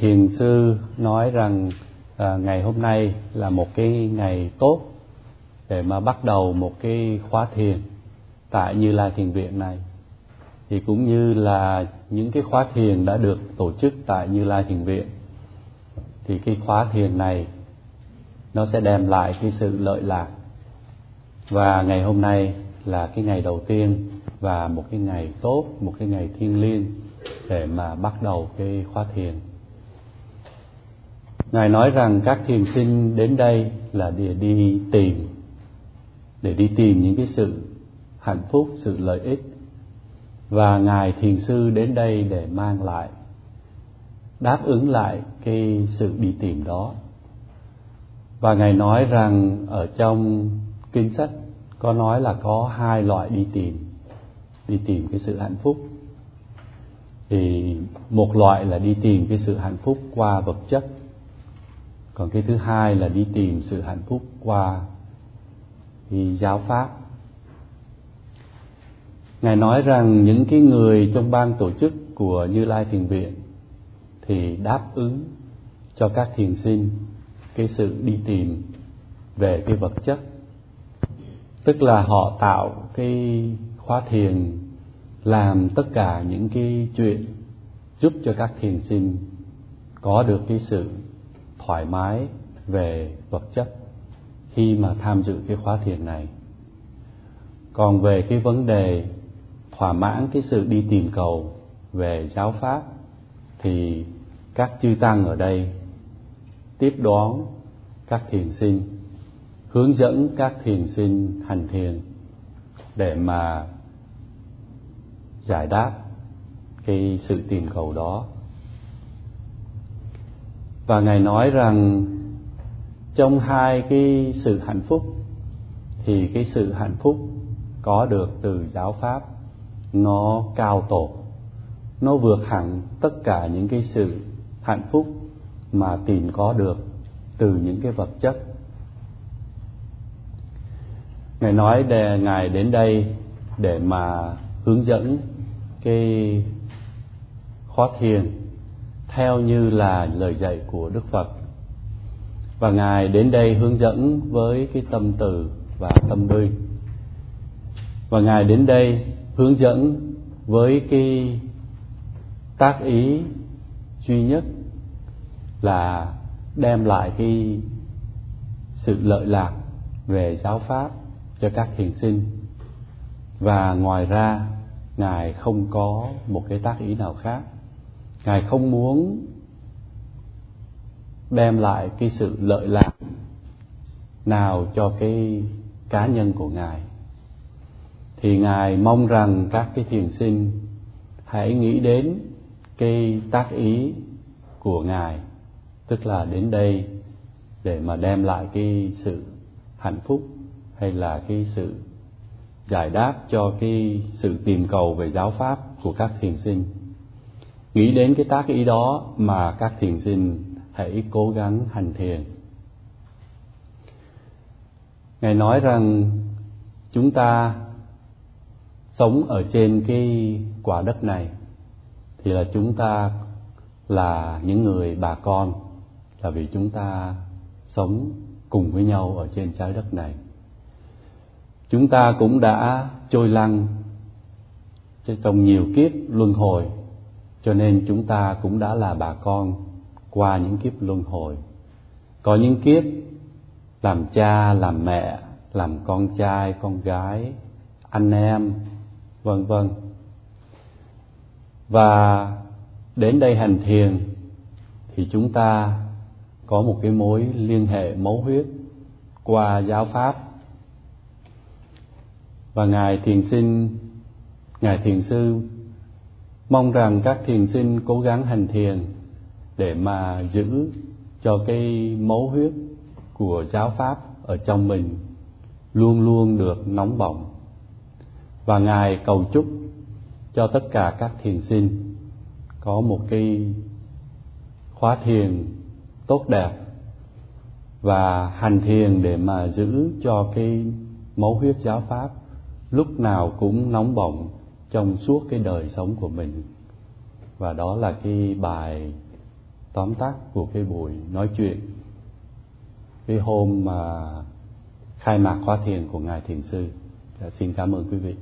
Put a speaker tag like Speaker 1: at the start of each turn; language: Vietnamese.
Speaker 1: thiền sư nói rằng à, ngày hôm nay là một cái ngày tốt để mà bắt đầu một cái khóa thiền tại Như Lai Thiền Viện này. Thì cũng như là những cái khóa thiền đã được tổ chức tại Như Lai Thiền Viện thì cái khóa thiền này nó sẽ đem lại cái sự lợi lạc. Và ngày hôm nay là cái ngày đầu tiên và một cái ngày tốt một cái ngày thiêng liêng để mà bắt đầu cái khóa thiền ngài nói rằng các thiền sinh đến đây là để đi tìm, để đi tìm những cái sự hạnh phúc, sự lợi ích. Và ngài thiền sư đến đây để mang lại, đáp ứng lại cái sự đi tìm đó. Và ngài nói rằng ở trong kinh sách có nói là có hai loại đi tìm đi tìm cái sự hạnh phúc. Thì một loại là đi tìm cái sự hạnh phúc qua vật chất còn cái thứ hai là đi tìm sự hạnh phúc qua thì giáo pháp. Ngài nói rằng những cái người trong ban tổ chức của như lai thiền viện thì đáp ứng cho các thiền sinh cái sự đi tìm về cái vật chất. Tức là họ tạo cái khóa thiền, làm tất cả những cái chuyện giúp cho các thiền sinh có được cái sự thoải mái về vật chất khi mà tham dự cái khóa thiền này. Còn về cái vấn đề thỏa mãn cái sự đi tìm cầu về giáo pháp thì các chư tăng ở đây tiếp đón các thiền sinh, hướng dẫn các thiền sinh hành thiền để mà giải đáp cái sự tìm cầu đó và ngài nói rằng, trong hai cái sự hạnh phúc, thì cái sự hạnh phúc có được từ giáo pháp, nó cao tột. Nó vượt hẳn tất cả những cái sự hạnh phúc mà tìm có được từ những cái vật chất. Ngài nói để ngài đến đây để mà hướng dẫn cái khóa thiền theo như là lời dạy của đức phật. Và ngài đến đây hướng dẫn với cái tâm từ và tâm bi. Và ngài đến đây hướng dẫn với cái tác ý duy nhất là đem lại cái sự lợi lạc về giáo pháp cho các thiền sinh. Và ngoài ra, ngài không có một cái tác ý nào khác ngài không muốn đem lại cái sự lợi lạc nào cho cái cá nhân của ngài. Thì ngài mong rằng các cái thiền sinh hãy nghĩ đến cái tác ý của ngài, tức là đến đây để mà đem lại cái sự hạnh phúc hay là cái sự giải đáp cho cái sự tìm cầu về giáo pháp của các thiền sinh nghĩ đến cái tác ý đó mà các thiền sinh hãy cố gắng hành thiền. Ngài nói rằng chúng ta sống ở trên cái quả đất này thì là chúng ta là những người bà con, là vì chúng ta sống cùng với nhau ở trên trái đất này. Chúng ta cũng đã trôi lăn trong nhiều kiếp luân hồi cho nên chúng ta cũng đã là bà con qua những kiếp luân hồi. Có những kiếp làm cha, làm mẹ, làm con trai, con gái, anh em, vân vân. Và đến đây hành thiền thì chúng ta có một cái mối liên hệ máu huyết qua giáo pháp. Và ngài thiền sinh, ngài thiền sư mong rằng các thiền sinh cố gắng hành thiền để mà giữ cho cái máu huyết của giáo pháp ở trong mình luôn luôn được nóng bỏng. Và ngài cầu chúc cho tất cả các thiền sinh có một cái khóa thiền tốt đẹp và hành thiền để mà giữ cho cái máu huyết giáo pháp lúc nào cũng nóng bỏng trong suốt cái đời sống của mình. Và đó là cái bài tóm tắt của cái buổi nói chuyện. Cái hôm mà khai mạc khóa thiền của ngài thiền sư. Dạ, xin cảm ơn quý vị.